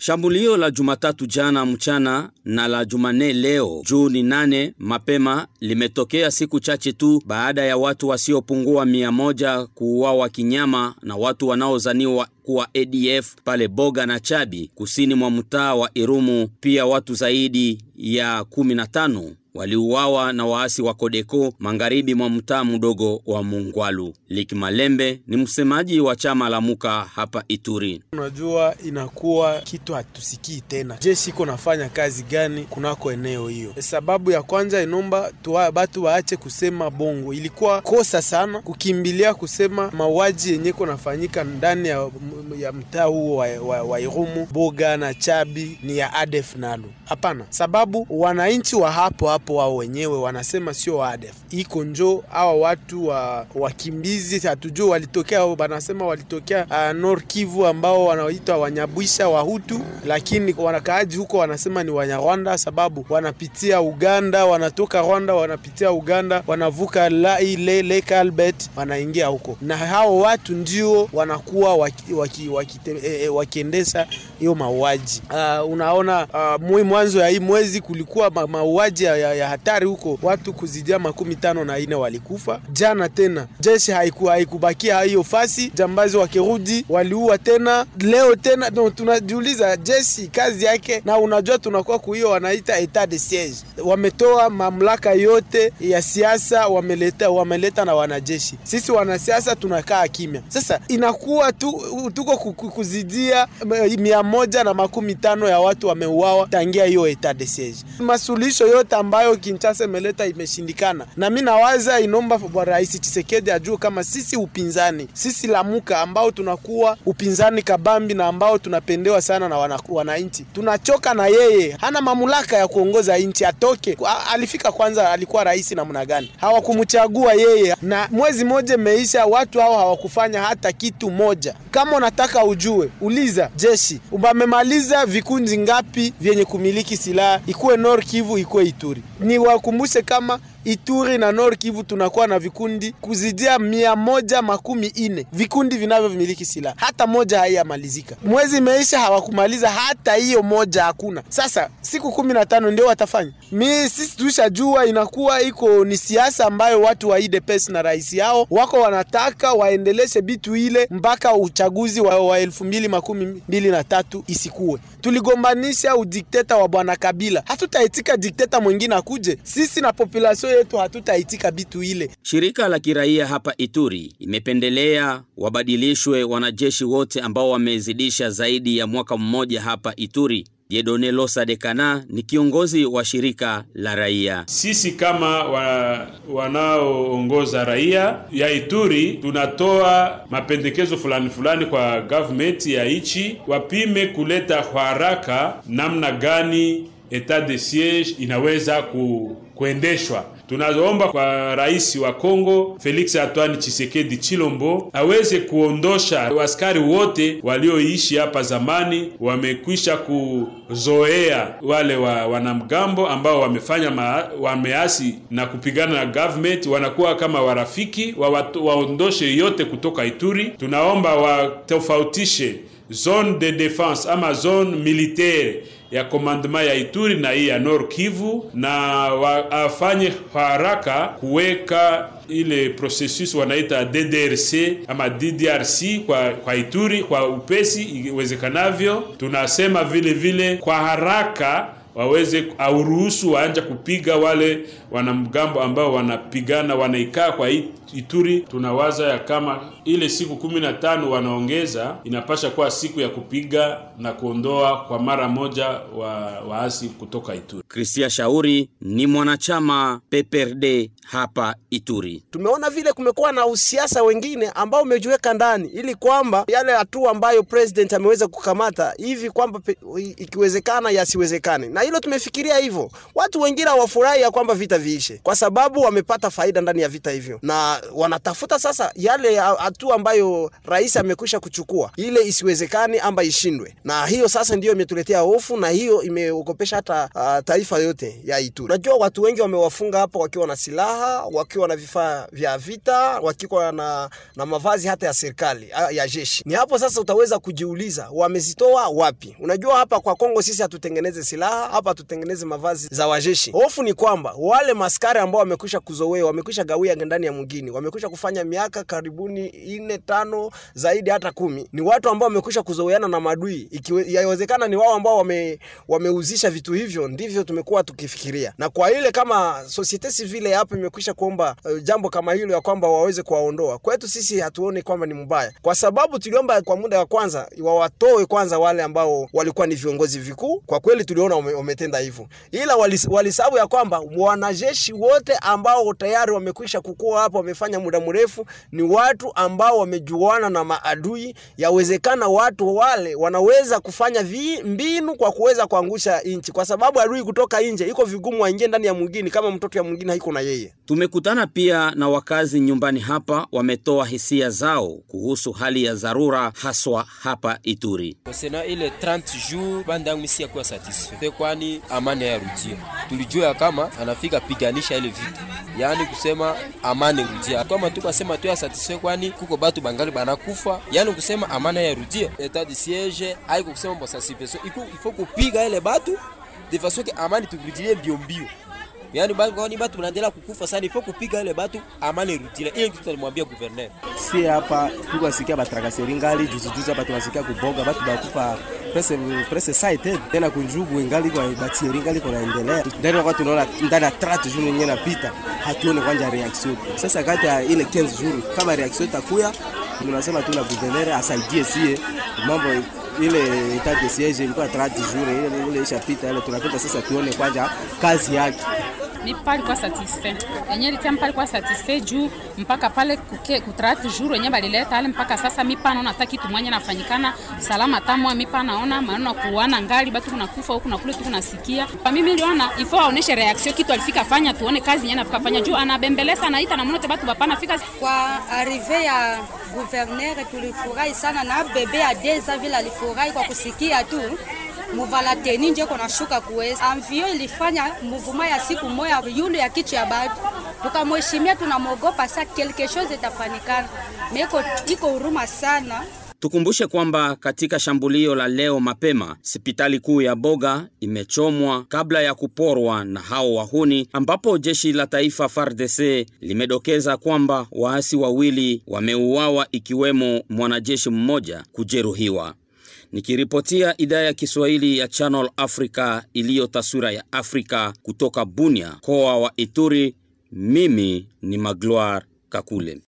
Shambulio la Jumatatu jana mchana na la Jumanne leo Juni nane mapema limetokea siku chache tu baada ya watu wasiopungua mia moja kuuawa kinyama na watu wanaozaniwa kuwa ADF pale Boga na Chabi kusini mwa mtaa wa Irumu. Pia watu zaidi ya 15 waliuawa na waasi wa Kodeko magharibi mwa mtaa mdogo wa Mungwalu. Liki Malembe ni msemaji wa chama la Muka hapa Ituri. Unajua, inakuwa kitu hatusikii tena, jeshi iko nafanya kazi gani kunako eneo hiyo. Sababu ya kwanza inomba tuwa, batu waache kusema bongo. Ilikuwa kosa sana kukimbilia kusema mauaji yenye konafanyika ndani ya, ya mtaa huo wa, wa, wa Irumu, Boga na Chabi ni ya ADF Nalu. Hapana, sababu wananchi wa hapo hapo wao wenyewe wanasema sio ADF iko njo hawa watu wa wakimbizi, hatujua walitokea, wanasema walitokea uh, Nord Kivu ambao wanaoitwa Wanyabwisha Wahutu, lakini wanakaaji huko wanasema ni Wanyarwanda sababu wanapitia Uganda, wanatoka Rwanda wanapitia Uganda, wanavuka Lai le, Lake Albert wanaingia huko, na hao watu ndio wanakuwa waki, waki, waki, eh, wakiendesha hiyo mauaji. Uh, unaona uh, mwanzo ya hii mwezi kulikuwa ma, mauaji ya, ya, hatari huko, watu kuzidia makumi tano na ine walikufa. Jana tena jeshi haiku, haikubakia hiyo fasi, jambazi wakirudi waliua tena, leo tena no, tunajiuliza jeshi kazi yake, na unajua tunakuwa kuhiyo wanaita etat de siege, wametoa mamlaka yote ya siasa wameleta, wameleta na wanajeshi. Sisi wanasiasa tunakaa kimya. Sasa inakuwa tu, tuko kuzidia mia moja na makumi tano ya watu wameuawa tangia hiyo etat de siege. Masuluhisho yote ambayo Kinshasa imeleta imeshindikana, na mi nawaza inomba Rais Tshisekedi ajue kama sisi upinzani, sisi Lamuka ambao tunakuwa upinzani kabambi na ambao tunapendewa sana na wananchi, tunachoka na yeye. Hana mamlaka ya kuongoza nchi, atoke. Alifika kwanza, alikuwa rais namna gani? Hawakumchagua yeye, na mwezi moja imeisha, watu hao hawakufanya hata kitu moja. Kama unataka ujue, uliza jeshi, wamemaliza vikundi ngapi vyenye kumiliki silaha, ikuwe Nord Kivu, ikuwe Ituri. Ni wakumbushe kama Ituri na Nord Kivu tunakuwa na vikundi kuzidia mia moja makumi ine vikundi vinavyomiliki silaha, hata moja haiyamalizika. Mwezi imeisha hawakumaliza hata hiyo moja, hakuna. Sasa siku kumi na tano ndio watafanya. Mi sisi tushajua inakuwa iko ni siasa ambayo watu wa UDPS na rais yao wako wanataka waendeleshe bitu ile mpaka uchaguzi wa, wa elfu mbili makumi mbili na tatu isikuwe. Tuligombanisha udikteta wa bwana Kabila, hatutaitika dikteta mwingine akuje. Sisi na population yetu hatutaitika bitu ile. Shirika la kiraia hapa Ituri imependelea wabadilishwe wanajeshi wote ambao wamezidisha zaidi ya mwaka mmoja hapa Ituri. Jedone Losa Dekana ni kiongozi wa shirika la raia. Sisi kama wa, wanaoongoza raia ya Ituri tunatoa mapendekezo fulani fulani kwa government ya ichi, wapime kuleta kwa haraka namna gani etat de siege inaweza ku, kuendeshwa. Tunaomba kwa rais wa Kongo Felix Antoine Tshisekedi Chilombo aweze kuondosha askari wote walioishi hapa zamani, wamekwisha kuzoea wale wa wanamgambo ambao wamefanya ma, wameasi na kupigana na government, wanakuwa kama warafiki wa, waondoshe yote kutoka Ituri. Tunaomba watofautishe zone de defense ama zone militaire ya komandema ya Ituri na hii ya Nord Kivu, na afanye haraka kuweka ile processus wanaita DDRC ama DDRC kwa, kwa Ituri kwa upesi iwezekanavyo. Tunasema vile vile kwa haraka waweze auruhusu waanja kupiga wale wanamgambo ambao wanapigana wanaikaa kwa Ituri. Tunawaza ya kama ile siku kumi na tano wanaongeza inapasha kuwa siku ya kupiga na kuondoa kwa mara moja wa waasi kutoka Ituri. Kristia Shauri ni mwanachama PPRD hapa Ituri. Tumeona vile kumekuwa na usiasa wengine ambao umejiweka ndani ili kwamba yale hatua ambayo president ameweza kukamata hivi kwamba ikiwezekana yasiwezekane, na hilo tumefikiria hivyo. Watu wengine hawafurahi ya kwamba vita viishe, kwa sababu wamepata faida ndani ya vita hivyo, na na wanatafuta sasa yale hatua ambayo rais amekwisha kuchukua ile isiwezekani amba ishindwe, na hiyo sasa ndiyo imetuletea hofu na hiyo imeogopesha hata uh, taifa yote ya Ituri. Najua watu wengi wamewafunga hapa wakiwa na silaha, wakiwa na vifaa vya vita, wakiwa na, na mavazi hata ya serikali ya jeshi. Ni hapo sasa utaweza kujiuliza wamezitoa wapi? Unajua hapa kwa Kongo sisi hatutengeneze silaha hapa, hatutengeneze mavazi za wajeshi. Hofu ni kwamba wale maskari ambao wamekwisha kuzoea, wamekwisha gawia ndani ya mwingine, wamekwisha kufanya miaka karibuni nne tano zaidi hata kumi, ni watu ambao wamekwisha kuzoeana na madui. Ikiwezekana ni wao ambao wame, wameuzisha vitu hivyo, ndivyo tumekuwa tukifikiria, na kwa ile kama societe civile hapo imekwisha kuomba uh, jambo kama hilo ya kwamba waweze kuwaondoa kwetu, sisi hatuoni kwamba ni mbaya, kwa sababu tuliomba kwa muda wa kwanza wawatoe kwanza wale ambao walikuwa ni viongozi vikuu. Kwa kweli tuliona wametenda hivyo, ila walisabu ya kwamba wanajeshi wote ambao tayari wamekwisha kukua hapo, wamefanya muda mrefu, ni watu ambao wamejuana na maadui. Yawezekana watu wale wanaweza kufanya vi mbinu kwa kuweza kuangusha nchi, kwa sababu adui kutoka nje iko vigumu waingie ndani ya mwingine, kama mtoto ya mwingine haiko na yeye. Tumekutana pia na wakazi nyumbani hapa, wametoa hisia zao kuhusu hali ya dharura haswa hapa Ituri. Sena ile 30 jours banda yangu misi yakuwa satisfait, kwani amani yarudia. Tulijua kama anafika piganisha ile vitu, yaani kusema amani rudia, kama tukasema tu ya satisfait, kwani kuko batu bangali banakufa, yani kusema amani yarudia. Etat de siege haiko kusema bosa sipeso, iko ifo kupiga ile batu de façon que amani turudilie mbio mbio Yaani bangoni batu banaendelea kukufa sana, ifo kupiga ile batu amani rutile. Ile kitu tulimwambia governor, Si hapa tuko sikia batrakaseri ngali juzi juzi hapa tunasikia kuboga batu bakufa presse presse site tena kunjugu ngali kwa batieri ngali kwa naendelea. ndani, wakati tunaona ndani ya 30 jours yenyewe napita hatuone kwanza reaction. Sasa kati ya ile 15 jours kama reaction itakuya tunasema tu na governor asaidie sie mambo ile etat de siege ilikuwa 30 jours ile ile ishapita ile tunapita sasa tuone kwanza kazi yake mi palikuwa satisfait. Enye litia mpalikuwa satisfait juu mpaka pale kuke kutrati jour wenye balileta ale mpaka sasa mi pa naona hata kitu nafanyikana. Salama tamwa mi pa naona maneno kuana ngali batu kunakufa huku na kule tu kunasikia pa mimi niliona ifo aoneshe reaction kitu alifika fanya tuone kazi yenye nafika fanya. Juu anabembeleza anaita na mnote batu bapana fika kwa arrive ya gouverneur tulifurahi sana na bebe ya deza vile alifurahi kwa kusikia tu muvala teni nje konashuka kuweza amvio ilifanya muvuma ya siku moya yulu ya kitu ya batu tukamheshimia, tunamwogopa sa quelque chose itafanikana, meko iko huruma sana. Tukumbushe kwamba katika shambulio la leo mapema, hospitali kuu ya Boga imechomwa kabla ya kuporwa na hao wahuni, ambapo jeshi la taifa FARDC limedokeza kwamba waasi wawili wameuawa ikiwemo mwanajeshi mmoja kujeruhiwa. Nikiripotia idhaa ya Kiswahili ya Channel Africa iliyo taswira ya Afrika kutoka Bunia, mkoa wa Ituri, mimi ni Magloire Kakule.